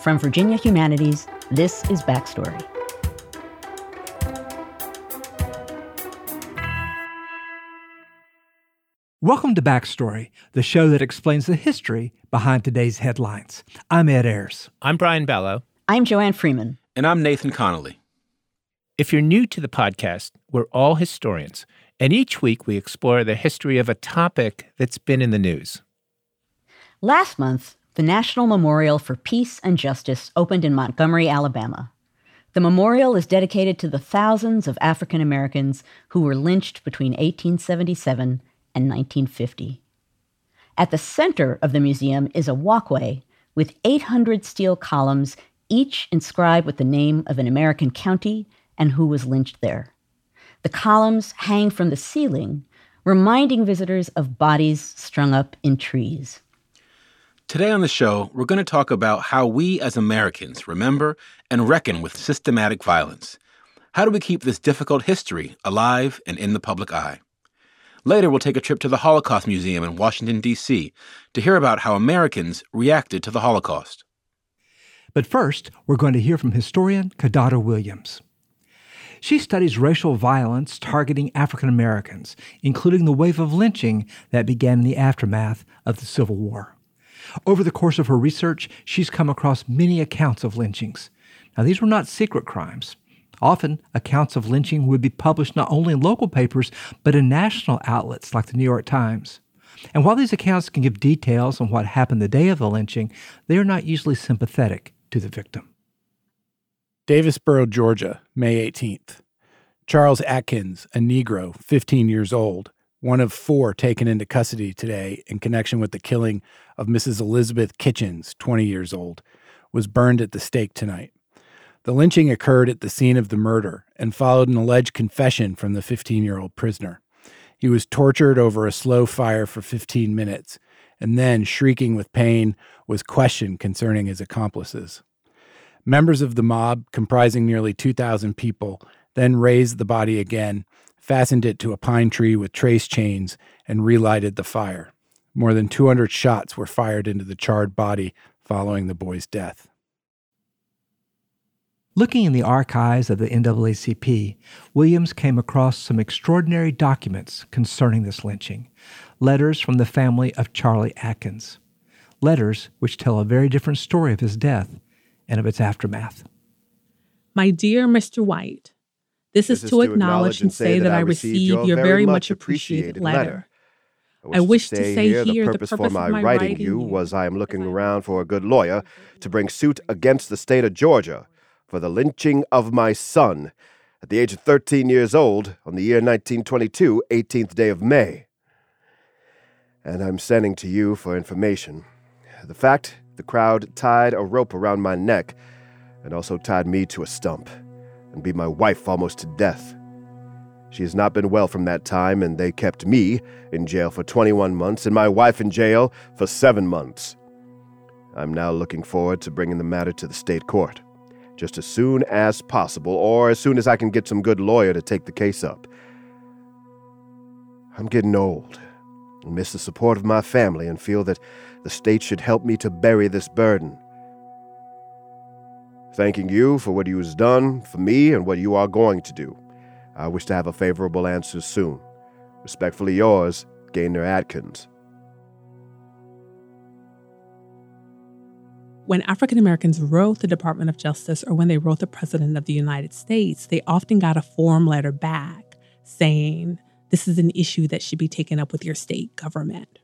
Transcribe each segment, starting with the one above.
From Virginia Humanities, this is Backstory. Welcome to Backstory, the show that explains the history behind today's headlines. I'm Ed Ayers. I'm Brian Balogh. I'm Joanne Freeman. And I'm Nathan Connolly. If you're new to the podcast, we're all historians, and each week we explore the history of a topic that's been in the news. Last month, the National Memorial for Peace and Justice opened in Montgomery, Alabama. The memorial is dedicated to the thousands of African Americans who were lynched between 1877 and 1950. At the center of the museum is a walkway with 800 steel columns, each inscribed with the name of an American county and who was lynched there. The columns hang from the ceiling, reminding visitors of bodies strung up in trees. Today on the show, we're going to talk about how we as Americans remember and reckon with systematic violence. How do we keep this difficult history alive and in the public eye? Later, we'll take a trip to the Holocaust Museum in Washington, D.C. to hear about how Americans reacted to the Holocaust. But first, we're going to hear from historian Kidada Williams. She studies racial violence targeting African Americans, including the wave of lynching that began in the aftermath of the Civil War. Over the course of her research, she's come across many accounts of lynchings. Now, these were not secret crimes. Often, accounts of lynching would be published not only in local papers, but in national outlets like the New York Times. And while these accounts can give details on what happened the day of the lynching, they are not usually sympathetic to the victim. Davisboro, Georgia, May 18th. Charles Atkins, a Negro, 15 years old, one of four taken into custody today in connection with the killing of Mrs. Elizabeth Kitchens, 20 years old, was burned at the stake tonight. The lynching occurred at the scene of the murder and followed an alleged confession from the 15 year old prisoner. He was tortured over a slow fire for 15 minutes and then, shrieking with pain, was questioned concerning his accomplices. Members of the mob, comprising nearly 2,000 people, then raised the body again, fastened it to a pine tree with trace chains, and relighted the fire. More than 200 shots were fired into the charred body following the boy's death. Looking in the archives of the NAACP, Williams came across some extraordinary documents concerning this lynching letters from the family of Charlie Atkins. Letters which tell a very different story of his death and of its aftermath. My dear Mr. White, this, this is, is, to acknowledge and say that I received your very much appreciated letter. I wish, I wish to say, here, here the purpose, the purpose for my, writing you was I am looking around for a good lawyer to bring suit against the state of Georgia for the lynching of my son at the age of 13 years old on the year 1922, 18th day of May. And I'm sending to you for information the fact the crowd tied a rope around my neck and also tied me to a stump and beat my wife almost to death. She has not been well from that time, and they kept me in jail for 21 months and my wife in jail for seven months. I'm now looking forward to bringing the matter to the state court just as soon as possible, or as soon as I can get some good lawyer to take the case up. I'm getting old and miss the support of my family and feel that the state should help me to bury this burden. Thanking you for what you has done for me and what you are going to do. I wish to have a favorable answer soon. Respectfully yours, Gainer Atkins. when African Americans wrote the Department of Justice or when they wrote the President of the United States, they often got a form letter back saying, this is an issue that should be taken up with your state government.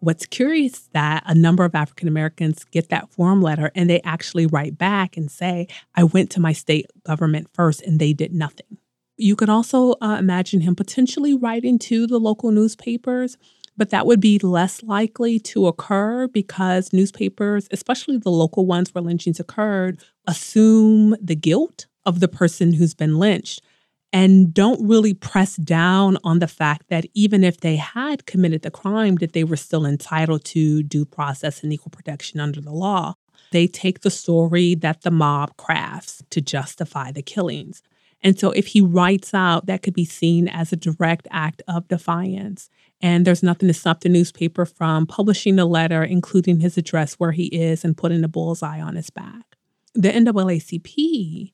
What's curious is that a number of African Americans get that form letter and they actually write back and say, I went to my state government first and they did nothing. You could also uh, imagine him potentially writing to the local newspapers but that would be less likely to occur because newspapers, especially the local ones where lynchings occurred, assume the guilt of the person who's been lynched and don't really press down on the fact that even if they had committed the crime that they were still entitled to due process and equal protection under the law. They take the story that the mob crafts to justify the killings. And so if he writes out that could be seen as a direct act of defiance. And there's nothing to stop the newspaper from publishing a letter, including his address where he is and putting a bullseye on his back. The NAACP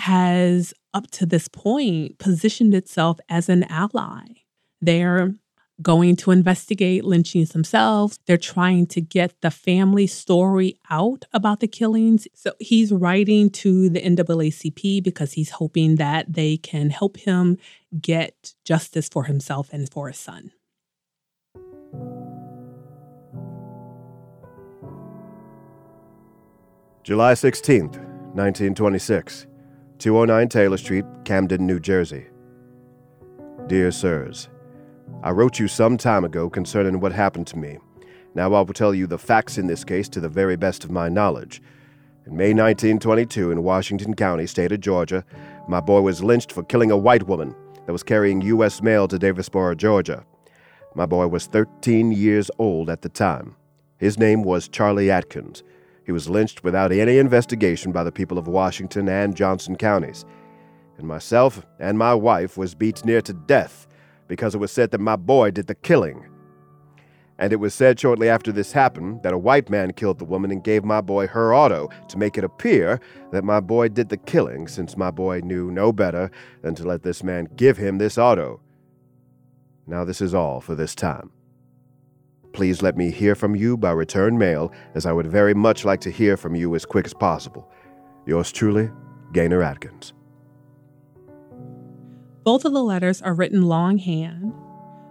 has, up to this point, positioned itself as an ally. They're going to investigate lynchings themselves. They're trying to get the family story out about the killings. So he's writing to the NAACP because he's hoping that they can help him get justice for himself and for his son. July 16th, 1926, 209 Taylor Street, Camden, New Jersey. Dear Sirs, I wrote you some time ago concerning what happened to me. Now I will tell you the facts in this case to the very best of my knowledge. In May 1922, in Washington County, state of Georgia, my boy was lynched for killing a white woman that was carrying U.S. mail to Davisboro, Georgia. My boy was 13 years old at the time. His name was Charlie Atkins. He was lynched without any investigation by the people of Washington and Johnson counties. And myself and my wife was beat near to death because it was said that my boy did the killing. And it was said shortly after this happened that a white man killed the woman and gave my boy her auto to make it appear that my boy did the killing, since my boy knew no better than to let this man give him this auto. Now, this is all for this time. Please let me hear from you by return mail, as I would very much like to hear from you as quick as possible. Yours truly, Gainer Atkins. Both of the letters are written longhand.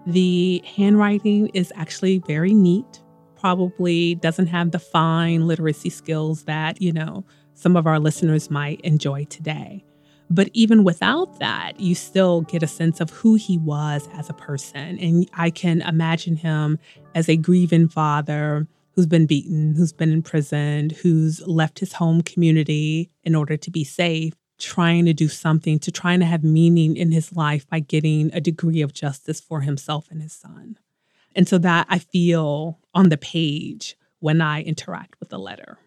The handwriting is actually very neat, probably doesn't have the fine literacy skills that, you know, some of our listeners might enjoy today. But even without that, you still get a sense of who he was as a person. And I can imagine him as a grieving father who's been beaten, who's been imprisoned, who's left his home community in order to be safe, trying to do something to trying to have meaning in his life by getting a degree of justice for himself and his son. And so that I feel on the page when I interact with the letter.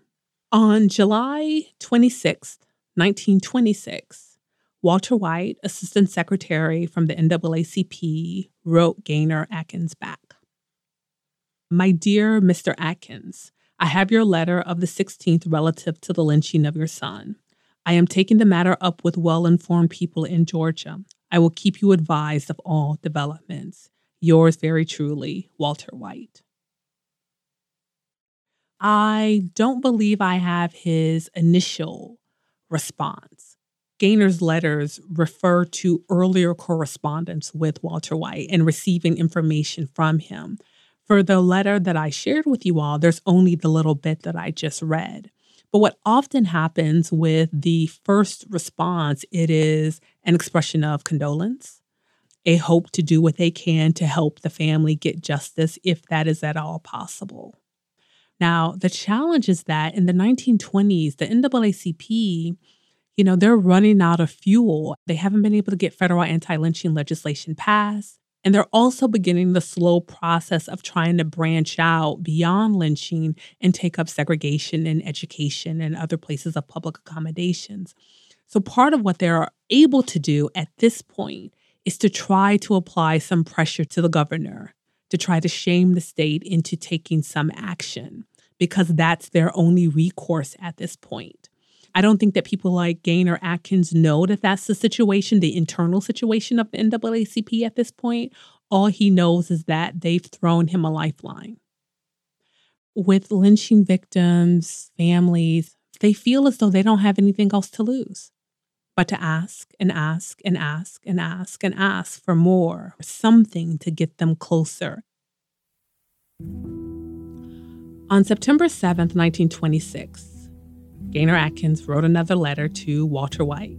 On July 26th, 1926, Walter White, Assistant Secretary from the NAACP, wrote Gainer Atkins back. My dear Mr. Atkins, I have your letter of the 16th relative to the lynching of your son. I am taking the matter up with well informed people in Georgia. I will keep you advised of all developments. Yours very truly, Walter White. I don't believe I have his initial response. Gainer's letters refer to earlier correspondence with Walter White and receiving information from him. For the letter that I shared with you all, there's only the little bit that I just read. But what often happens with the first response, it is an expression of condolence, a hope to do what they can to help the family get justice if that is at all possible. Now, the challenge is that in the 1920s, the NAACP, you know, they're running out of fuel. They haven't been able to get federal anti lynching legislation passed. And they're also beginning the slow process of trying to branch out beyond lynching and take up segregation in education and other places of public accommodations. So, part of what they're able to do at this point is to try to apply some pressure to the governor to try to shame the state into taking some action because that's their only recourse at this point. I don't think that people like Gainer Atkins know that that's the situation, the internal situation of the NAACP at this point. All he knows is that they've thrown him a lifeline. With lynching victims, families, they feel as though they don't have anything else to lose but to ask and ask and ask and ask and ask for more, something to get them closer. On September 7th, 1926, Gainer Atkins wrote another letter to Walter White.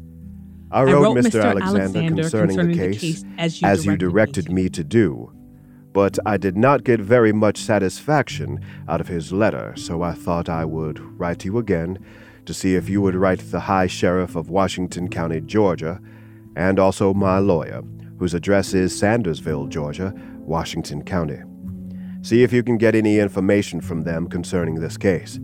I wrote, I wrote Mr. Alexander, Alexander concerning, concerning, the case, the case as, you, as directed you directed me to do. But I did not get very much satisfaction out of his letter, so I thought I would write to you again to see if you would write the High Sheriff of Washington County, Georgia, and also my lawyer, whose address is Sandersville, Georgia, Washington County. See if you can get any information from them concerning this case.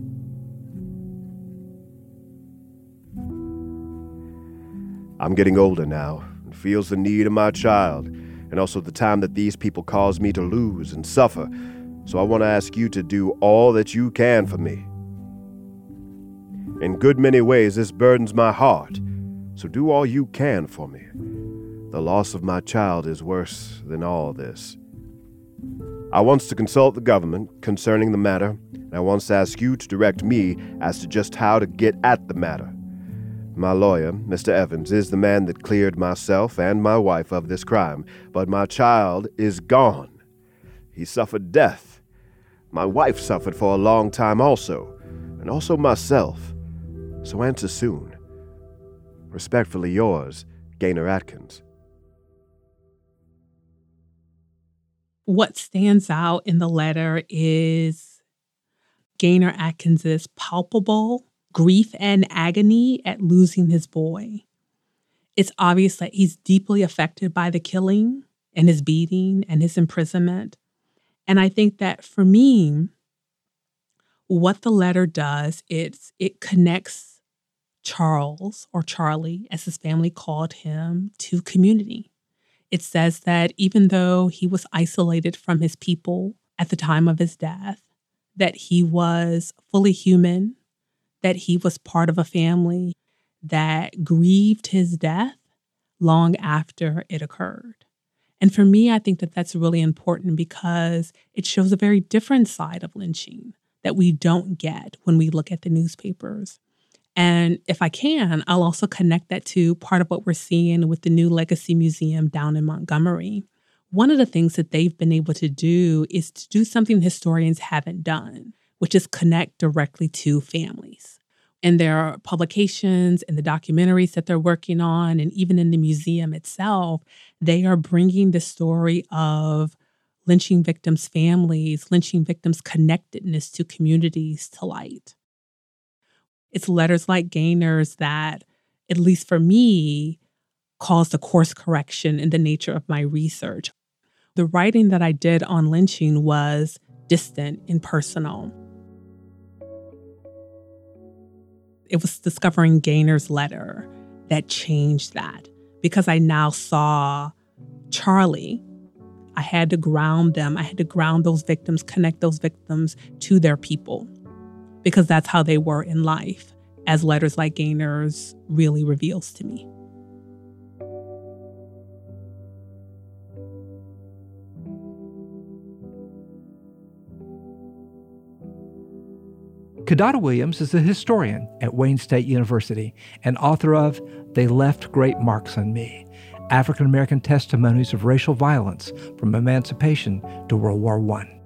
I'm getting older now and feels the need of my child, and also the time that these people cause me to lose and suffer. So I want to ask you to do all that you can for me. In good many ways, this burdens my heart, so do all you can for me. The loss of my child is worse than all this. I wants to consult the government concerning the matter, and I wants to ask you to direct me as to just how to get at the matter. My lawyer, Mr. Evans, is the man that cleared myself and my wife of this crime, but my child is gone. He suffered death. My wife suffered for a long time also, and also myself. So answer soon. Respectfully yours, Gainer Atkins. What stands out in the letter is Gainer Atkins's palpable grief and agony at losing his boy. It's obvious that he's deeply affected by the killing and his beating and his imprisonment. And I think that for me, what the letter does, it's it connects Charles or Charlie, as his family called him, to community. It says that even though he was isolated from his people at the time of his death, that he was fully human that he was part of a family that grieved his death long after it occurred. And for me, I think that that's really important because it shows a very different side of lynching that we don't get when we look at the newspapers. And if I can, I'll also connect that to part of what we're seeing with the new Legacy Museum down in Montgomery. One of the things that they've been able to do is to do something historians haven't done, which is connect directly to families. And there are publications and the documentaries that they're working on, and even in the museum itself, they are bringing the story of lynching victims' families, lynching victims' connectedness to communities to light. It's letters like Gainer's that, at least for me, caused a course correction in the nature of my research. The writing that I did on lynching was distant, impersonal. It was discovering Gainer's letter that changed that because I now saw Charlie. I had to ground them. I had to ground those victims, connect those victims to their people because that's how they were in life, as letters like Gainer's really reveals to me. Kidada Williams is a historian at Wayne State University and author of They Left Great Marks on Me African American Testimonies of Racial Violence from Emancipation to World War I.